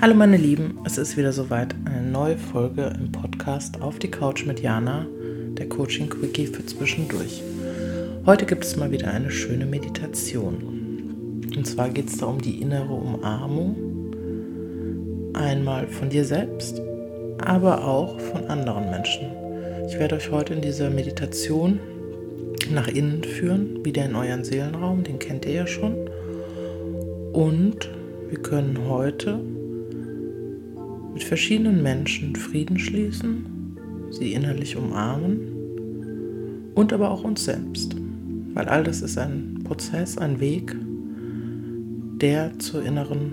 Hallo meine Lieben, es ist wieder soweit eine neue Folge im Podcast auf die Couch mit Jana, der Coaching Quickie für zwischendurch. Heute gibt es mal wieder eine schöne Meditation. Und zwar geht es da um die innere Umarmung. Einmal von dir selbst, aber auch von anderen Menschen. Ich werde euch heute in dieser Meditation nach innen führen, wieder in euren Seelenraum, den kennt ihr ja schon. Und wir können heute mit verschiedenen Menschen Frieden schließen, sie innerlich umarmen und aber auch uns selbst. Weil all das ist ein Prozess, ein Weg, der zur inneren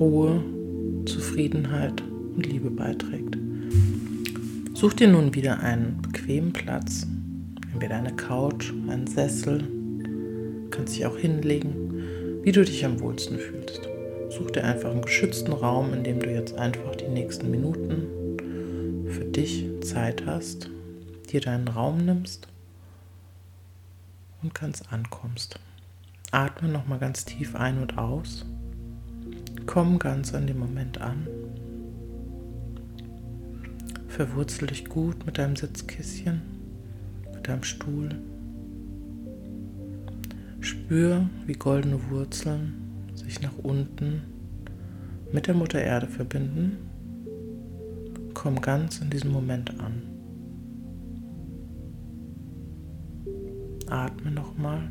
Ruhe, Zufriedenheit und Liebe beiträgt. Such dir nun wieder einen bequemen Platz, entweder eine Couch, einen Sessel, kannst dich auch hinlegen, wie du dich am wohlsten fühlst. Such dir einfach einen geschützten Raum, in dem du jetzt einfach die nächsten Minuten für dich Zeit hast, dir deinen Raum nimmst und ganz ankommst. Atme nochmal ganz tief ein und aus. Komm ganz an den Moment an. Verwurzel dich gut mit deinem Sitzkissen, mit deinem Stuhl. Spür, wie goldene Wurzeln sich nach unten mit der Mutter Erde verbinden. Komm ganz in diesem Moment an. Atme nochmal.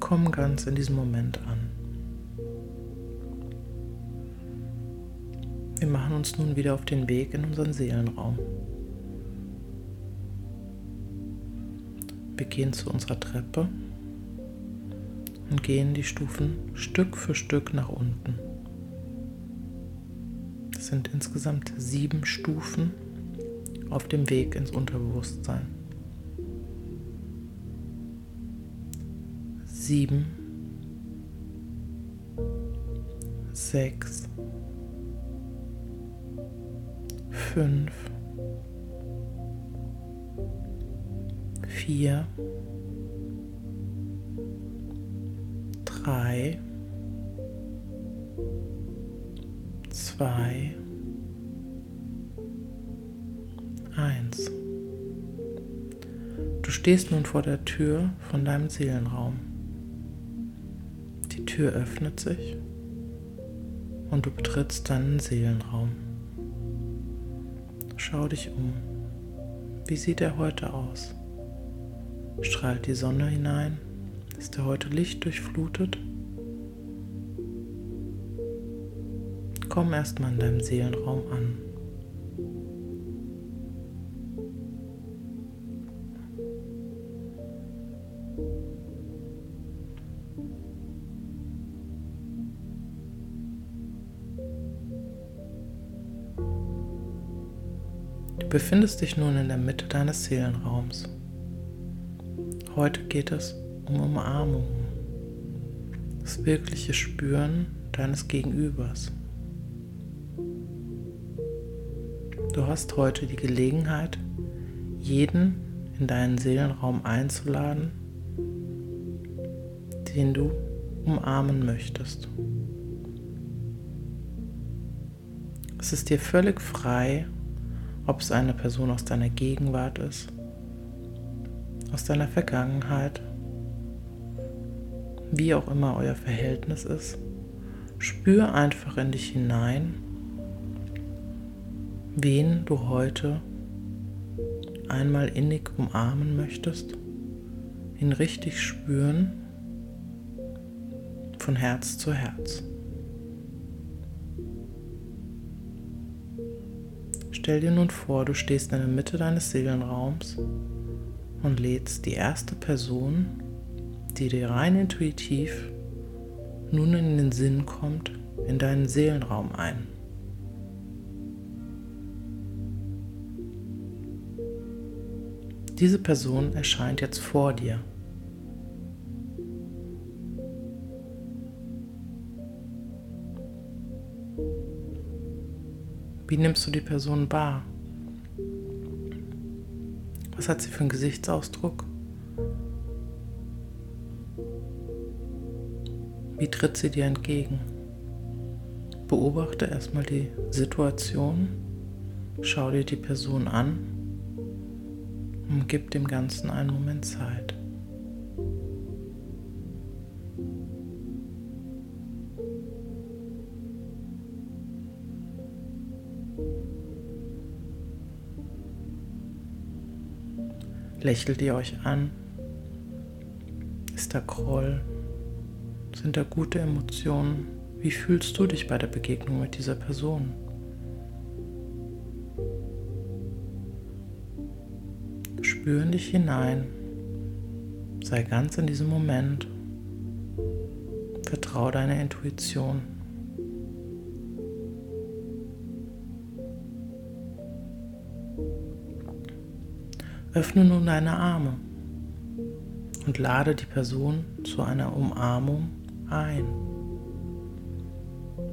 Komm ganz in diesem Moment an. Wir machen uns nun wieder auf den Weg in unseren Seelenraum. Wir gehen zu unserer Treppe und gehen die Stufen Stück für Stück nach unten. Es sind insgesamt sieben Stufen auf dem Weg ins Unterbewusstsein. Sieben, sechs, fünf, vier, drei, zwei, eins. Du stehst nun vor der Tür von deinem Seelenraum. Die Tür öffnet sich und du betrittst deinen Seelenraum. Schau dich um. Wie sieht er heute aus? Strahlt die Sonne hinein? Ist er heute Licht durchflutet? Komm erstmal in deinem Seelenraum an. Du befindest dich nun in der Mitte deines Seelenraums. Heute geht es um Umarmung, das wirkliche Spüren deines Gegenübers. Du hast heute die Gelegenheit, jeden in deinen Seelenraum einzuladen, den du umarmen möchtest. Es ist dir völlig frei, ob es eine Person aus deiner Gegenwart ist, aus deiner Vergangenheit wie auch immer euer Verhältnis ist, spür einfach in dich hinein, wen du heute einmal innig umarmen möchtest, ihn richtig spüren von Herz zu Herz. Stell dir nun vor, du stehst in der Mitte deines Seelenraums und lädst die erste Person die dir rein intuitiv nun in den Sinn kommt, in deinen Seelenraum ein. Diese Person erscheint jetzt vor dir. Wie nimmst du die Person wahr? Was hat sie für einen Gesichtsausdruck? Wie tritt sie dir entgegen? Beobachte erstmal die Situation, schau dir die Person an und gib dem Ganzen einen Moment Zeit. Lächelt ihr euch an? Ist da Groll? Sind da gute Emotionen? Wie fühlst du dich bei der Begegnung mit dieser Person? Spür in dich hinein. Sei ganz in diesem Moment. Vertraue deiner Intuition. Öffne nun deine Arme und lade die Person zu einer Umarmung ein.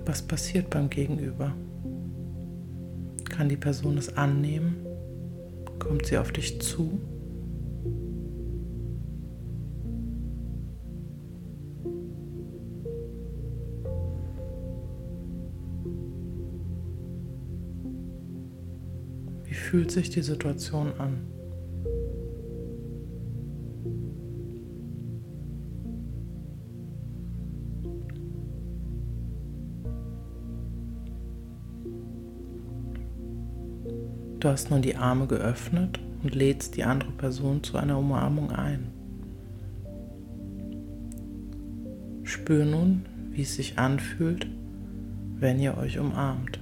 Was passiert beim Gegenüber? Kann die Person es annehmen? Kommt sie auf dich zu? Wie fühlt sich die Situation an? Du hast nun die Arme geöffnet und lädst die andere Person zu einer Umarmung ein. Spür nun, wie es sich anfühlt, wenn ihr euch umarmt.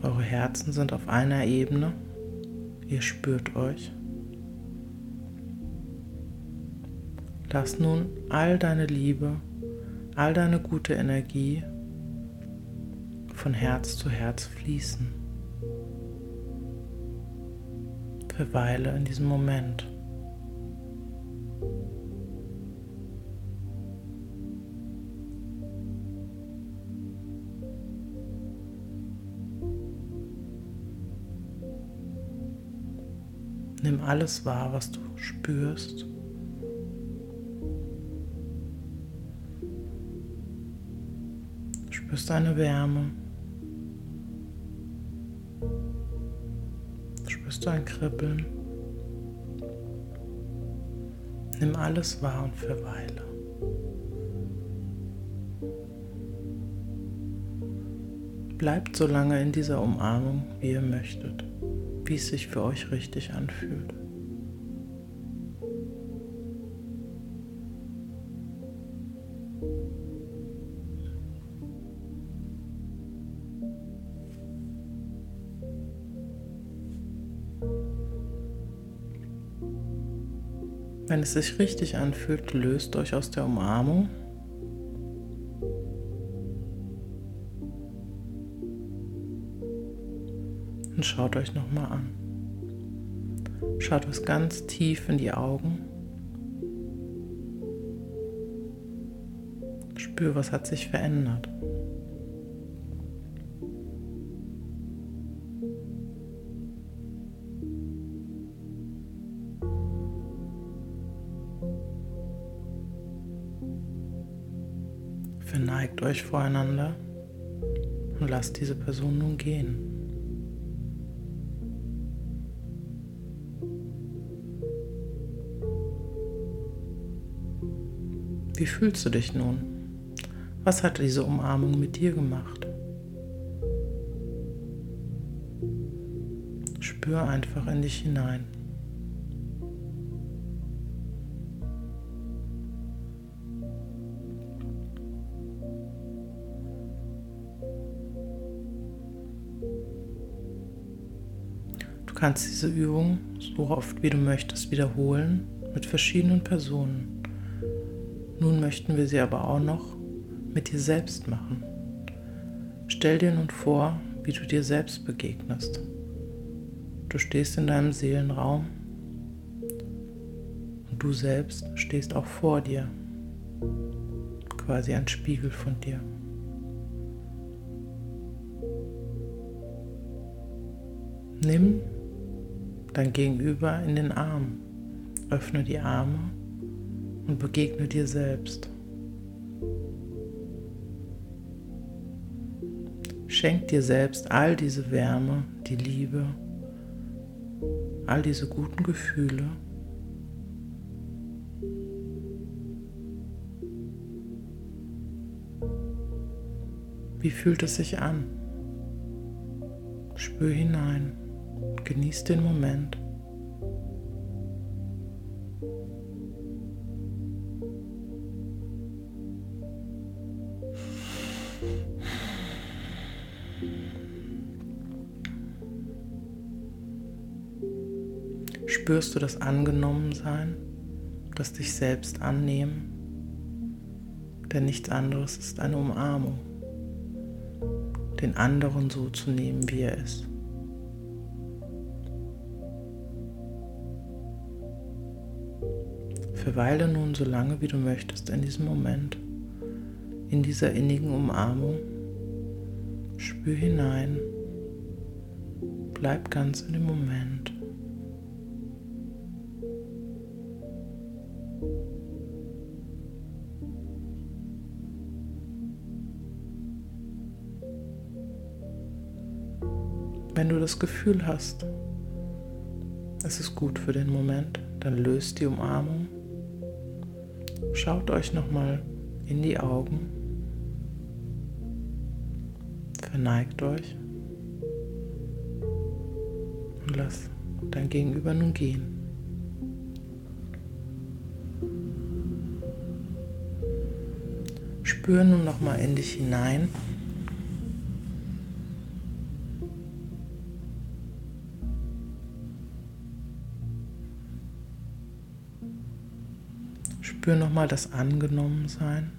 Eure Herzen sind auf einer Ebene, ihr spürt euch. Lass nun all deine Liebe, all deine gute Energie von Herz zu Herz fließen. Verweile in diesem Moment. Nimm alles wahr, was du spürst. Spürst eine Wärme. Spürst du ein Kribbeln. Nimm alles wahr und verweile. Bleibt so lange in dieser Umarmung, wie ihr möchtet, wie es sich für euch richtig anfühlt. Wenn es sich richtig anfühlt, löst euch aus der Umarmung. Und schaut euch nochmal an. Schaut es ganz tief in die Augen. Spür, was hat sich verändert. Verneigt euch voreinander und lasst diese Person nun gehen. Wie fühlst du dich nun? Was hat diese Umarmung mit dir gemacht? Spür einfach in dich hinein. Kannst diese Übung so oft wie du möchtest wiederholen mit verschiedenen Personen. Nun möchten wir sie aber auch noch mit dir selbst machen. Stell dir nun vor, wie du dir selbst begegnest. Du stehst in deinem Seelenraum und du selbst stehst auch vor dir, quasi ein Spiegel von dir. Nimm dein Gegenüber in den Arm. Öffne die Arme und begegne dir selbst. Schenk dir selbst all diese Wärme, die Liebe, all diese guten Gefühle. Wie fühlt es sich an? Spür hinein, genieß den Moment. Spürst du das Angenommensein, das dich selbst annehmen? Denn nichts anderes ist eine Umarmung den anderen so zu nehmen, wie er ist. Verweile nun so lange, wie du möchtest, in diesem Moment, in dieser innigen Umarmung. Spür hinein. Bleib ganz in dem Moment. Wenn du das Gefühl hast, es ist gut für den Moment, dann löst die Umarmung. Schaut euch nochmal in die Augen. Verneigt euch und lass dein Gegenüber nun gehen. Spür nun nochmal in dich hinein. Spür nochmal das Angenommensein.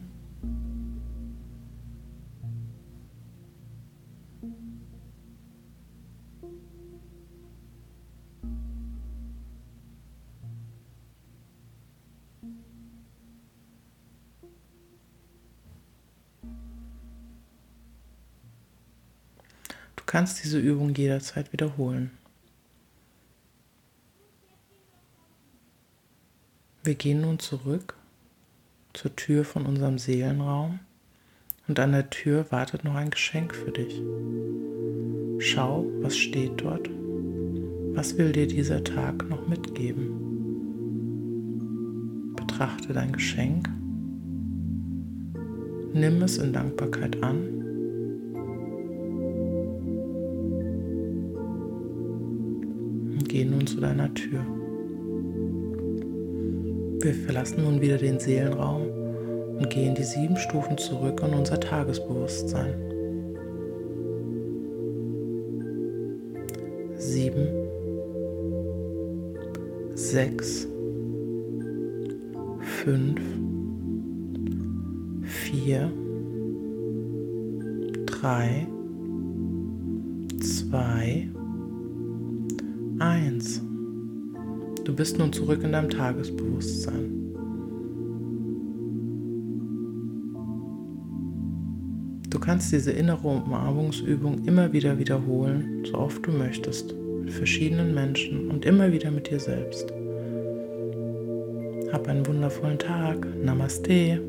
Du kannst diese Übung jederzeit wiederholen. Wir gehen nun zurück zur Tür von unserem Seelenraum und an der Tür wartet noch ein Geschenk für dich. Schau, was steht dort. Was will dir dieser Tag noch mitgeben? Betrachte dein Geschenk. Nimm es in Dankbarkeit an. Und geh nun zu deiner Tür. Wir verlassen nun wieder den Seelenraum und gehen die sieben Stufen zurück in unser Tagesbewusstsein. Sieben, sechs, fünf, vier, drei, Du bist nun zurück in deinem Tagesbewusstsein. Du kannst diese innere Umarmungsübung immer wieder wiederholen, so oft du möchtest, mit verschiedenen Menschen und immer wieder mit dir selbst. Hab einen wundervollen Tag. Namaste.